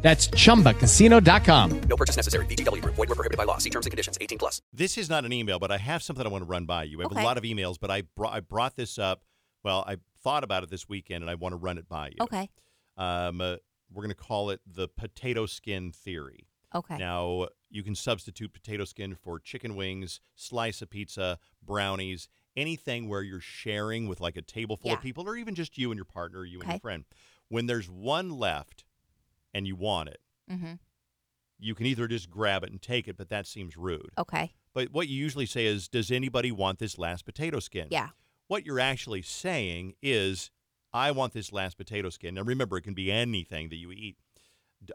That's chumbacasino.com. No purchase necessary. VGW Group. Void were prohibited by law. See terms and conditions. 18 plus. This is not an email, but I have something I want to run by you. I have Okay. a lot of emails, but I brought I brought this up. Well, I thought about it this weekend, and I want to run it by you. Okay. Um, uh, we're going to call it the potato skin theory. Okay. Now, you can substitute potato skin for chicken wings, slice of pizza, brownies, anything where you're sharing with like a table full of people, or even just you and your partner, or you and your friend. When there's one left and you want it, mm-hmm. you can either just grab it and take it, but that seems rude. Okay. But what you usually say is, Does anybody want this last potato skin? Yeah. What you're actually saying is, I want this last potato skin. Now, remember, it can be anything that you eat.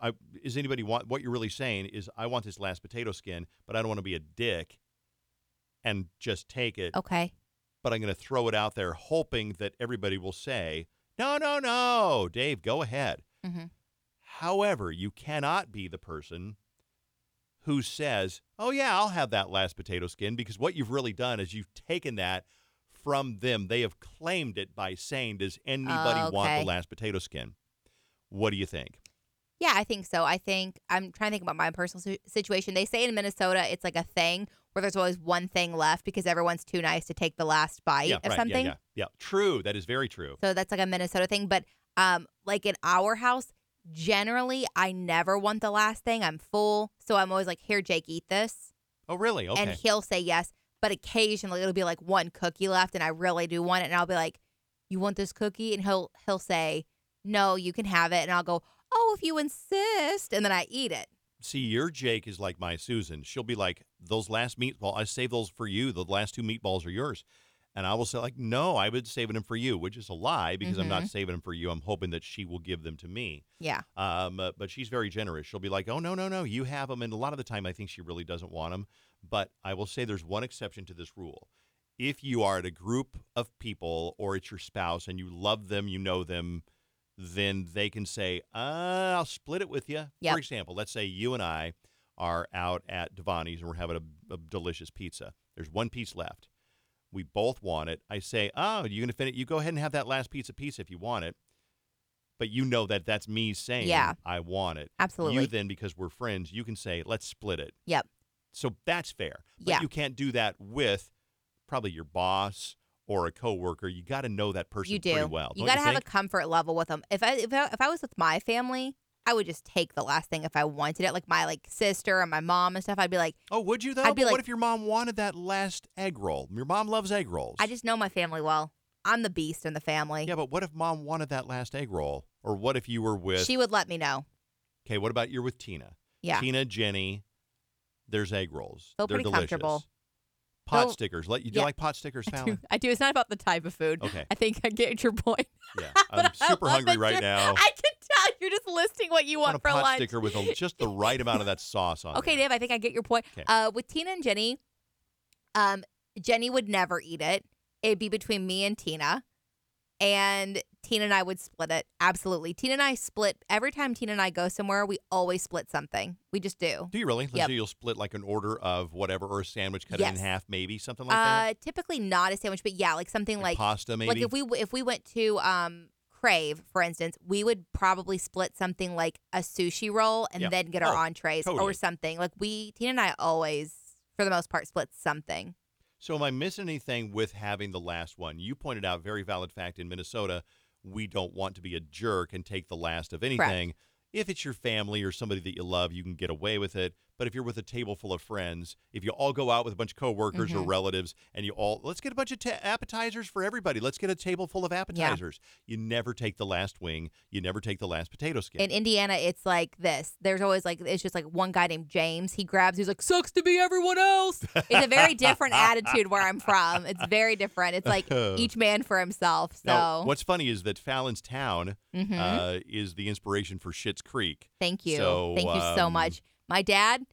I, is anybody want what you're really saying is, I want this last potato skin, but I don't want to be a dick and just take it, Okay. but I'm going to throw it out there hoping that everybody will say, No, no, no, Dave, go ahead. Mm-hmm. However, you cannot be the person who says, "Oh yeah, I'll have that last potato skin," because what you've really done is you've taken that from them. They have claimed it by saying, "Does anybody want okay. the last potato skin?" What do you think? Yeah, I think so. I think I'm trying to think about my personal si- situation. They say in Minnesota it's like a thing where there's always one thing left because everyone's too nice to take the last bite yeah, of right. something. Yeah, yeah, yeah. True. That is very true. So that's like a Minnesota thing. But um, like in our house, generally I never want the last thing. I'm full, so I'm always like, "Here, Jake, eat this," Oh, really? Okay. and he'll say yes. But occasionally it'll be like one cookie left, and I really do want it, and I'll be like, "You want this cookie?" And he'll he'll say, "No, you can have it," and I'll go, "Oh, if you insist," and then I eat it. See, your Jake is like my Susan. She'll be like, "Those last meatball, I saved those for you. The last two meatballs are yours." And I will say, like, no, I would saving them for you, which is a lie because I'm not Mhm. saving them for you. I'm hoping that she will give them to me. Yeah. Um, uh, but she's very generous. She'll be like, "Oh no, no, no, you have them." And a lot of the time, I think she really doesn't want them. But I will say there's one exception to this rule. If you are at a group of people or it's your spouse and you love them, you know them, then they can say, uh, "I'll split it with you." Yep. For example, let's say you and I are out at Davanni's and we're having a, a delicious pizza. There's one piece left. We both want it. I say, "Oh, you gonna finish? You go ahead and have that last piece of pizza if you want it." But you know that that's me saying, Yeah. I want it." Absolutely. You then, because we're friends, you can say, let's split it. Yep. So that's fair. But Yeah. you can't do that with probably your boss or a coworker. You got to know that person you do. pretty well. you got to have think? a comfort level with them. If I, if I if I was with my family, I would just take the last thing if I wanted it. Like my like sister and my mom and stuff, I'd be like, Oh, would you though? I'd be But what if your mom wanted that last egg roll? Your mom loves egg rolls. I just know my family well. I'm the beast in the family. Yeah, but what if mom wanted that last egg roll? Or what if you were with She would let me know. Okay, what about you're with Tina? Yeah. Tina, Jenny, there's egg rolls. Feel They're pretty delicious. comfortable. Pot stickers. Let you do you Yeah. like pot stickers, I do, Fallon? I do. It's not about the type of food. Okay. I think I get your point. Yeah. I'm super hungry right now. I can tell you're just listing what you want want a for pot lunch. sticker with a, just the right amount of that sauce on it. Okay, there. Dave, I think I get your point. 'Kay. Uh, with Tina and Jenny, um, Jenny would never eat it. It'd be between me and Tina, and Tina and I would split it. Absolutely, Tina and I split every time Tina and I go somewhere. We always split something. We just do. Do you really? Let's Yep. say you'll split like an order of whatever or a sandwich, cut it in half, maybe something like uh, that. typically not a sandwich, but yeah, like something Like like pasta, maybe. like if we if we went to um Crave, for instance, we would probably split something like a sushi roll and Yeah. then get our Oh, entrees totally. or something. Like we Tina and I always, for the most part, split something. So, am I missing anything with having the last one? You pointed out very valid fact in Minnesota. We don't want to be a jerk and take the last of anything. If it's your family or somebody that you love, you can get away with it. But if you're with a table full of friends, if you all go out with a bunch of coworkers or Mhm. relatives and you all, let's get a bunch of ta- appetizers for everybody. Let's get a table full of appetizers. You never take the last wing. You never take the last potato skin. In Indiana, it's like this. There's always like it's just like one guy named James. He grabs. He's like, "Sucks to be everyone else." It's a very different attitude where I'm from. It's very different. It's like each man for himself. So now, what's funny is that Fallon's Town Mhm. uh, is the inspiration for Schitt's Creek. thank you, so, thank you so um, much. My dad,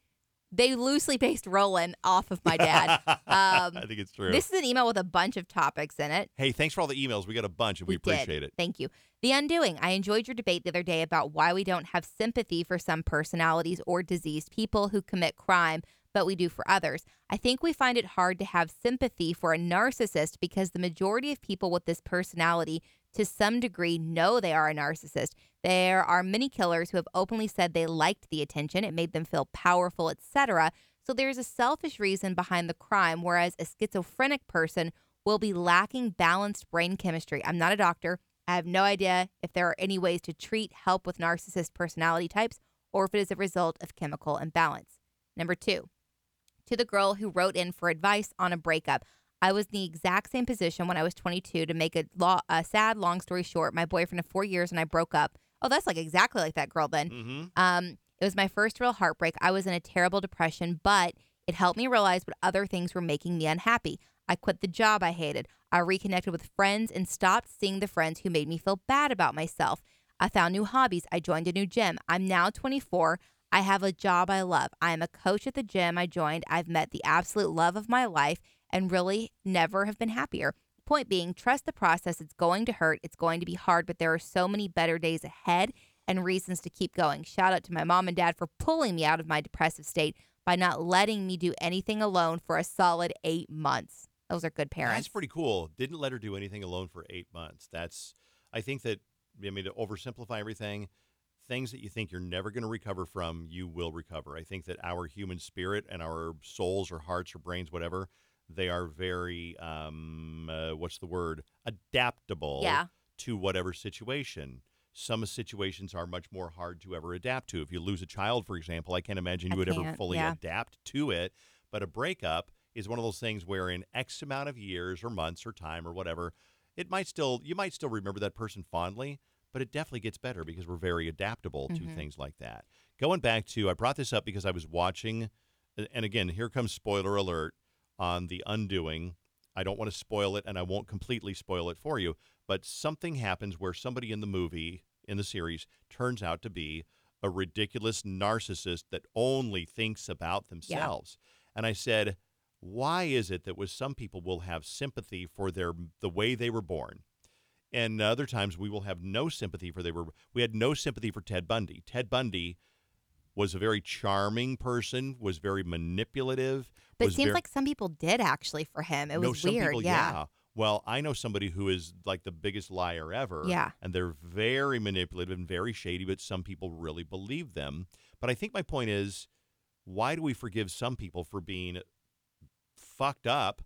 they loosely based Roland off of my dad. Um, I think it's true. this is an email with a bunch of topics in it. hey, thanks for all the emails. We got a bunch and we, did. appreciate it. Thank you. The Undoing. I enjoyed your debate the other day about why we don't have sympathy for some personalities or diseased people who commit crime, but we do for others. I think we find it hard to have sympathy for a narcissist because the majority of people with this personality, to some degree, know they are a narcissist. There are many killers who have openly said they liked the attention, it made them feel powerful, etc. So there's a selfish reason behind the crime, whereas a schizophrenic person will be lacking balanced brain chemistry. I'm not a doctor. I have no idea if there are any ways to treat help with narcissist personality types or if it is a result of chemical imbalance. Number two, to the girl who wrote in for advice on a breakup. I was in the exact same position when I was 22. To make a, lo- a sad, long story short, my boyfriend of four years and I broke up. Oh, that's like exactly like that girl then. Mm-hmm. Um, it was my first real heartbreak. I was in a terrible depression, but it helped me realize what other things were making me unhappy. I quit the job I hated. I reconnected with friends and stopped seeing the friends who made me feel bad about myself. I found new hobbies. I joined a new gym. I'm now 24. I have a job I love. I am a coach at the gym I joined. I've met the absolute love of my life and really never have been happier. Point being, trust the process. It's going to hurt. It's going to be hard, but there are so many better days ahead and reasons to keep going. Shout out to my mom and dad for pulling me out of my depressive state by not letting me do anything alone for a solid eight months. Those are good parents. That's pretty cool. Didn't let her do anything alone for eight months. That's, I think that, I mean, to oversimplify everything, things that you think you're never going to recover from, you will recover. I think that our human spirit and our souls or hearts or brains, whatever, they are very, um, uh, what's the word? Adaptable Yeah. to whatever situation. Some situations are much more hard to ever adapt to. If you lose a child, for example, I can't imagine I you would ever fully yeah. adapt to it. But a breakup is one of those things where in X amount of years or months or time or whatever, it might still you might still remember that person fondly, but it definitely gets better because we're very adaptable to Mhm. things like that. Going back to I brought this up because I was watching and again, here comes spoiler alert on The Undoing. I don't want to spoil it and I won't completely spoil it for you, but something happens where somebody in the movie in the series turns out to be a ridiculous narcissist that only thinks about themselves. And I said, why is it that with some people will have sympathy for their the way they were born and other times we will have no sympathy for they were we had no sympathy for ted bundy ted bundy was a very charming person was very manipulative but it seems ver- like some people did actually for him. It no, was some weird. people, yeah. well i know somebody who is like the biggest liar ever Yeah. and they're very manipulative and very shady but some people really believe them but i think my point is why do we forgive some people for being fucked up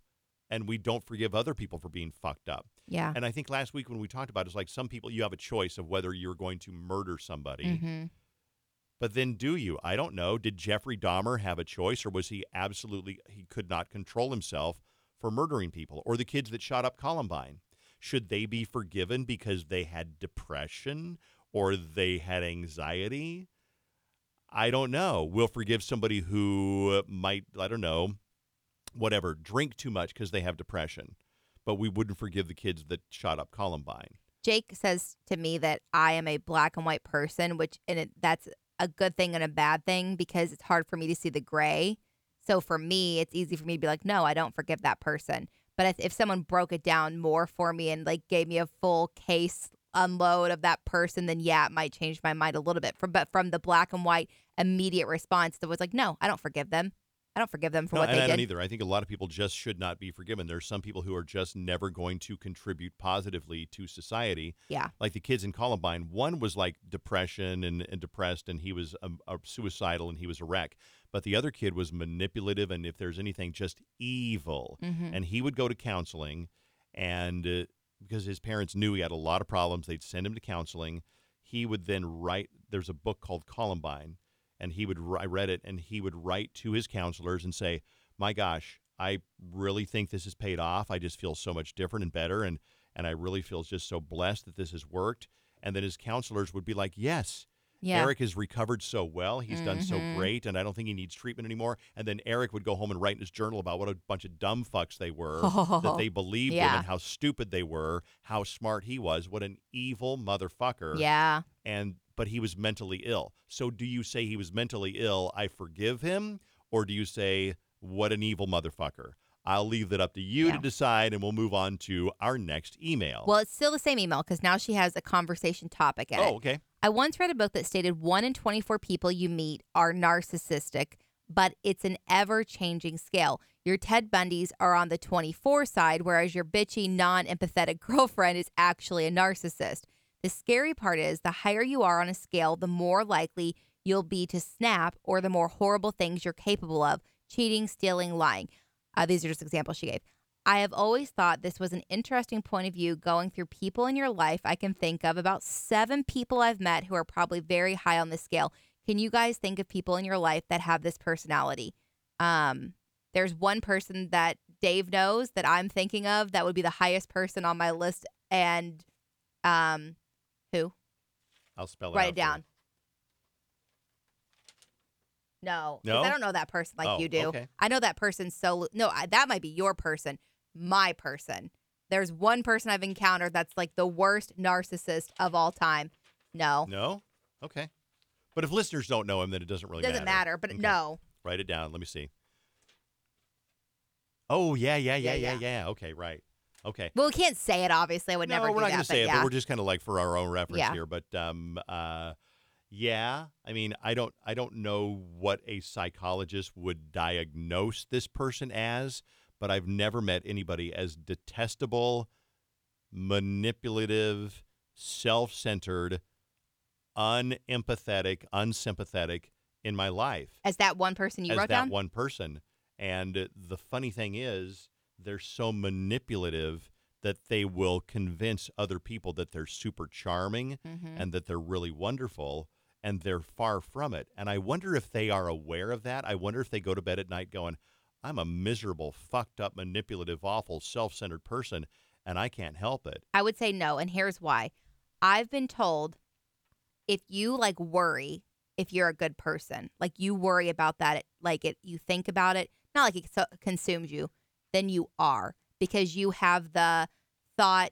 and we don't forgive other people for being fucked up Yeah. and i think last week when we talked about it, it's like some people you have a choice of whether you're going to murder somebody hmm but then do you? I don't know. Did jeffrey dahmer have a choice or was he absolutely he could not control himself for murdering people or the kids that shot up columbine? Should they be forgiven because they had depression or they had anxiety? I don't know. We'll forgive somebody who might i don't know whatever drink too much because they have depression but we wouldn't forgive the kids that shot up columbine. Jake says to me that I am a black and white person, which and it, that's a good thing and a bad thing because it's hard for me to see the gray. So for me, it's easy for me to be like, no, I don't forgive that person. But if, someone broke it down more for me and like gave me a full case unload of that person, then yeah, it might change my mind a little bit. From but from the black and white immediate response, that was like, no, I don't forgive them. I don't forgive them for no, what they I did. don't either. I think a lot of people just should not be forgiven. There's some people who are just never going to contribute positively to society. Yeah. Like the kids in Columbine, one was like depression and, and depressed, and he was um, uh, suicidal and he was a wreck. But the other kid was manipulative, and if there's anything, just evil. Mhm. And he would go to counseling, and uh, because his parents knew he had a lot of problems, they'd send him to counseling. He would then write. There's a book called Columbine, and he would. I read it, and he would write to his counselors and say, "My gosh, I really think this has paid off. I just feel so much different and better, and and I really feel just so blessed that this has worked." And then his counselors would be like, "Yes." Yeah. Eric has recovered so well. He's done so Mhm. great, and I don't think he needs treatment anymore. And then Eric would go home and write in his journal about what a bunch of dumb fucks they were, that they believed him, and how stupid they were, how smart he was, what an evil motherfucker. yeah. And but he was mentally ill. So do you say he was mentally ill? I forgive him, or do you say, what an evil motherfucker? I'll leave that up to you Yeah. to decide, and we'll move on to our next email. Well, it's still the same email because now she has a conversation topic in oh, okay. I once read a book that stated one in 24 people you meet are narcissistic, but it's an ever changing scale. Your Ted Bundys are on the 24 side, whereas your bitchy, non empathetic girlfriend is actually a narcissist. The scary part is the higher you are on a scale, the more likely you'll be to snap or the more horrible things you're capable of cheating, stealing, lying. Uh, these are just examples she gave. I have always thought this was an interesting point of view going through people in your life. I can think of about seven people I've met who are probably very high on the scale. Can you guys think of people in your life that have this personality? Um, there's one person that Dave knows that I'm thinking of that would be the highest person on my list. And um, who? I'll spell it Write out it down. No, No? I don't know that person like Oh, you do. okay. I know that person so no, I, that might be your person, my person. There's one person I've encountered that's like the worst narcissist of all time. No, No? Okay. But if listeners don't know him, then it doesn't really doesn't matter. But Okay. no, Write it down. Let me see. Oh, yeah, yeah, yeah, Yeah, yeah, yeah. yeah. Okay, right. Okay. well, we can't say it. Obviously, I would no, never. we're do not going to say but it, yeah. but we're just kind of like for our own reference Yeah. here. But um, uh, yeah, I mean, I don't, I don't know what a psychologist would diagnose this person as, but I've never met anybody as detestable, manipulative, self-centered, unempathetic, unsympathetic in my life as that one person you as wrote that down. one person. And the funny thing is, they're so manipulative that they will convince other people that they're super charming Mhm. and that they're really wonderful, and they're far from it. And I wonder if they are aware of that. I wonder if they go to bed at night going, I'm a miserable, fucked up, manipulative, awful, self centered person, and I can't help it. I would say no, and here's why. I've been told if you like worry if you're a good person, like you worry about that, like it, you think about it, not like it consumes you, then you are because you have the thought,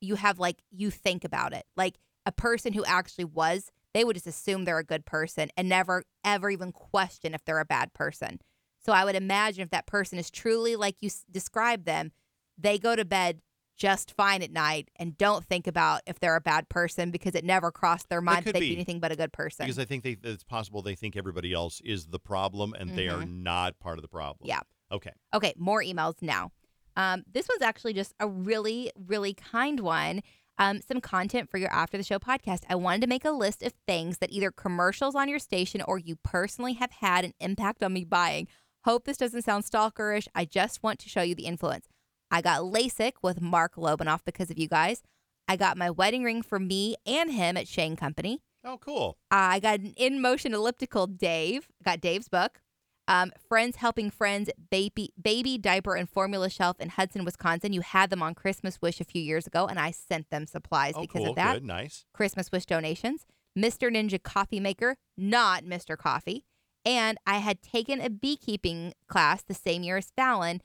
you have like you think about it. Like a person who actually was, they would just assume they're a good person and never ever even question if they're a bad person. So I would imagine if that person is truly like you s- described them, they go to bed just fine at night and don't think about if they're a bad person because it never crossed their mind that they'd be. be anything but a good person. Because I think they, it's possible they think everybody else is the problem and they are not part of the problem. Yeah. Okay. Okay, more emails now. Um, this one's actually just a really, really kind one. Um, some content for your after the show podcast. I wanted to make a list of things that either commercials on your station or you personally have had an impact on me buying. Hope this doesn't sound stalkerish. I just want to show you the influence. I got LASIK with Mark Lobanoff because of you guys. I got my wedding ring for me and him at Shane Company. Oh, cool. I got an in motion elliptical Dave. Got Dave's book. Um, Friends Helping Friends baby baby diaper and formula shelf in Hudson, Wisconsin. You had them on Christmas Wish a few years ago, and I sent them supplies Oh, because cool. of that. Good. Nice. Christmas Wish donations. Mr. Ninja Coffee Maker, not Mr. Coffee. And I had taken a beekeeping class the same year as Fallon,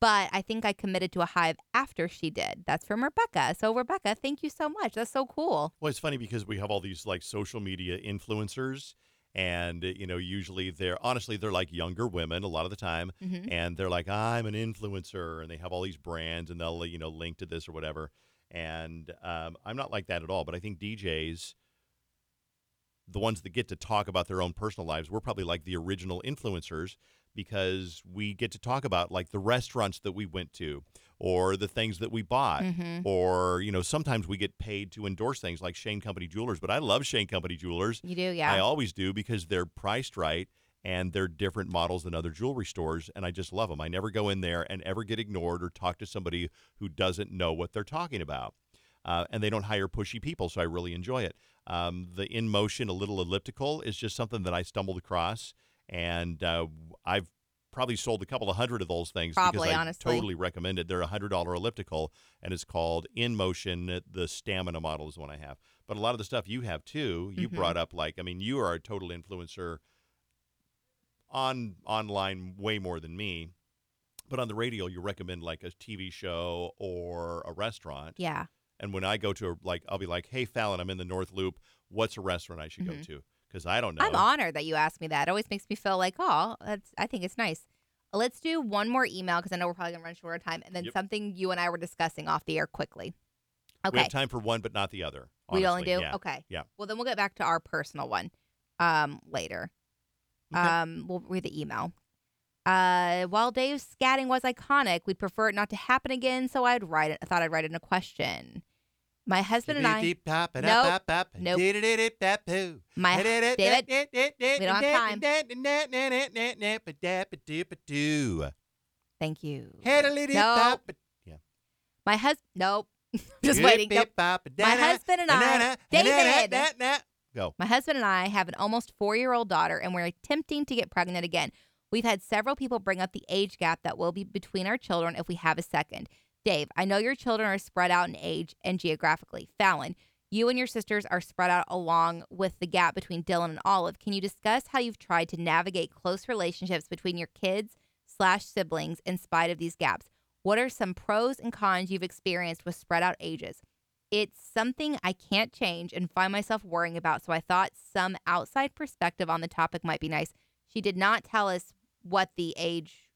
but I think I committed to a hive after she did. That's from Rebecca. So, Rebecca, thank you so much. That's so cool. Well, it's funny because we have all these like social media influencers, and you know, usually they're honestly they're like younger women a lot of the time, Mhm. and they're like, I'm an influencer, and they have all these brands, and they'll you know link to this or whatever. And um, I'm not like that at all, but I think DJs, the ones that get to talk about their own personal lives, we're probably like the original influencers because we get to talk about like the restaurants that we went to or the things that we bought Mhm. or you know sometimes we get paid to endorse things like Shane Company Jewelers but I love Shane Company Jewelers You do, yeah. I always do because they're priced right and they're different models than other jewelry stores and I just love them I never go in there and ever get ignored or talk to somebody who doesn't know what they're talking about uh, and they don't hire pushy people so I really enjoy it um, the in motion a little elliptical is just something that I stumbled across and uh, I've probably sold a couple of hundred of those things Probably, because I honestly. totally recommend it. They're a hundred dollar elliptical, and it's called In Motion. The Stamina model is the one I have. But a lot of the stuff you have too, you Mhm. brought up like I mean, you are a total influencer on online way more than me. But on the radio, you recommend like a TV show or a restaurant. yeah. And when I go to a, like, I'll be like, "Hey, Fallon, I'm in the North Loop. What's a restaurant I should Mhm. go to?" Because I don't know. I'm honored that you asked me that. It always makes me feel like, oh, that's. I think it's nice. Let's do one more email because I know we're probably gonna run short of time, and then Yep. something you and I were discussing off the air quickly. We Okay, have time for one, but not the other. we only do. Yeah. Okay. Yeah. Well, then we'll get back to our personal one um, later. Okay. Um, we'll read the email. Uh, while Dave's scatting was iconic, we'd prefer it not to happen again, so I'd write it. I thought I'd write in a question. My husband and I. Nope. Nope. My David, we don't have thank you. Nope. My husband. Nope. Just waiting. Nope. My husband and I- David. Go. My husband and I have an almost four year old daughter, and we're attempting to get pregnant again. We've had several people bring up the age gap that will be between our children if we have a second. Dave, I know your children are spread out in age and geographically. Fallon, you and your sisters are spread out along with the gap between Dylan and Olive. Can you discuss how you've tried to navigate close relationships between your kids slash siblings in spite of these gaps? What are some pros and cons you've experienced with spread out ages? It's something I can't change and find myself worrying about, so I thought some outside perspective on the topic might be nice. She did not tell us what the age.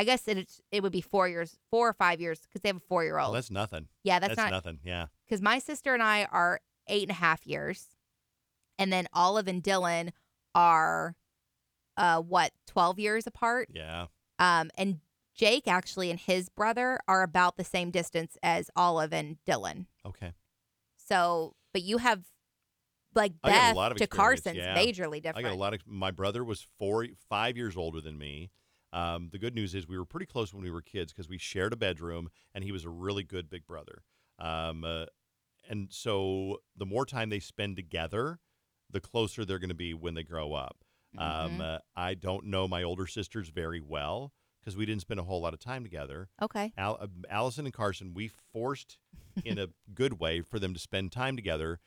I guess it it would be four years, four or five years, because they have a four year Oh, old. that's nothing. yeah, that's, That's, not nothing. Yeah. because my sister and I are eight and a half years, and then Olive and Dylan are, uh, what twelve years apart. Yeah. Um, and Jake actually and his brother are about the same distance as Olive and Dylan. Okay. So, but you have like Beth to Carson's yeah. majorly different. I got a lot of. My brother was four, five years older than me. Um, the good news is we were pretty close when we were kids because we shared a bedroom, and he was a really good big brother. Um, uh, and so the more time they spend together, the closer they're going to be when they grow up. Um, Mhm. uh, I don't know my older sisters very well because we didn't spend a whole lot of time together. Okay. Al- uh, Allison and Carson, we forced in a good way for them to spend time together.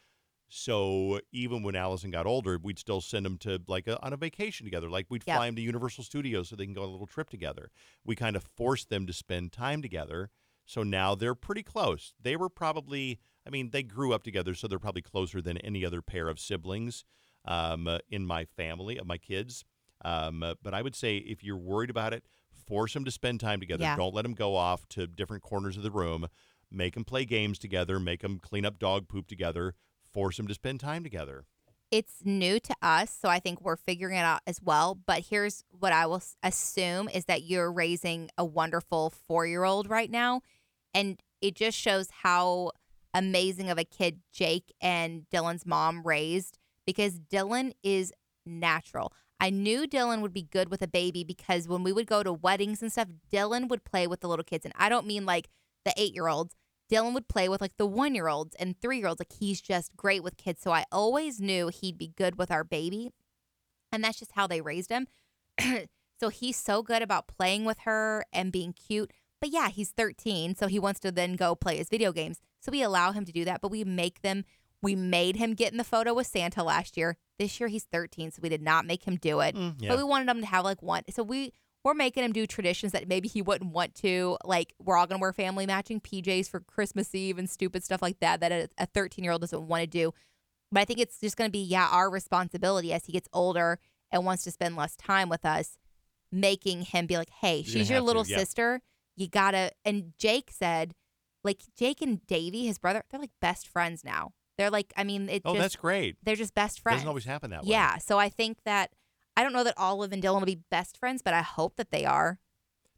So even when Allison got older, we'd still send them to like a, on a vacation together. Like we'd Yep. fly them to Universal Studios so they can go on a little trip together. We kind of forced them to spend time together. So now they're pretty close. They were probably, I mean, they grew up together, so they're probably closer than any other pair of siblings um, uh, in my family, of my kids. Um, uh, but I would say if you're worried about it, force them to spend time together. Yeah. Don't let them go off to different corners of the room. Make them play games together. Make them clean up dog poop together. Force them to spend time together. It's new to us, so I think we're figuring it out as well. But here's what I will assume is that you're raising a wonderful four year old right now. And it just shows how amazing of a kid Jake and Dylan's mom raised because Dylan is natural. I knew Dylan would be good with a baby because when we would go to weddings and stuff, Dylan would play with the little kids. And I don't mean like the eight year olds. Dylan would play with like the one year olds and three year olds. Like he's just great with kids. So I always knew he'd be good with our baby. And that's just how they raised him. so he's so good about playing with her and being cute. But yeah, he's 13. So he wants to then go play his video games. So we allow him to do that. But we make them, we made him get in the photo with Santa last year. This year he's 13. So we did not make him do it. Mm, yeah. But we wanted him to have like one. So we, we're making him do traditions that maybe he wouldn't want to. Like we're all gonna wear family matching PJs for Christmas Eve and stupid stuff like that that a 13 year old doesn't want to do. But I think it's just gonna be yeah our responsibility as he gets older and wants to spend less time with us, making him be like, hey, she's your have to, little yeah. sister. You gotta. And Jake said, like Jake and Davy, his brother, they're like best friends now. They're like, I mean, it Oh, just that's great. they're just best friends. Doesn't always happen that way. Yeah. So I think that I don't know that Olive and Dylan will be best friends, but I hope that they are.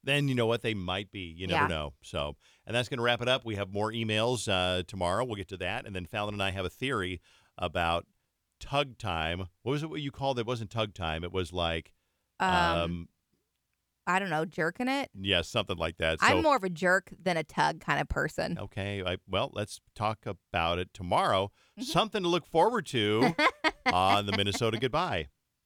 Then you know what they might be. You never Yeah. know. So, and that's going to wrap it up. We have more emails uh, tomorrow. We'll get to that, and then Fallon and I have a theory about tug time. What was it? What you called it? it wasn't tug time. It was like, Um, um, I don't know, jerking it. yeah, something like that. So, I'm more of a jerk than a tug kind of person. okay. I, well, let's talk about it tomorrow. Mm-hmm. Something to look forward to on the Minnesota Goodbye.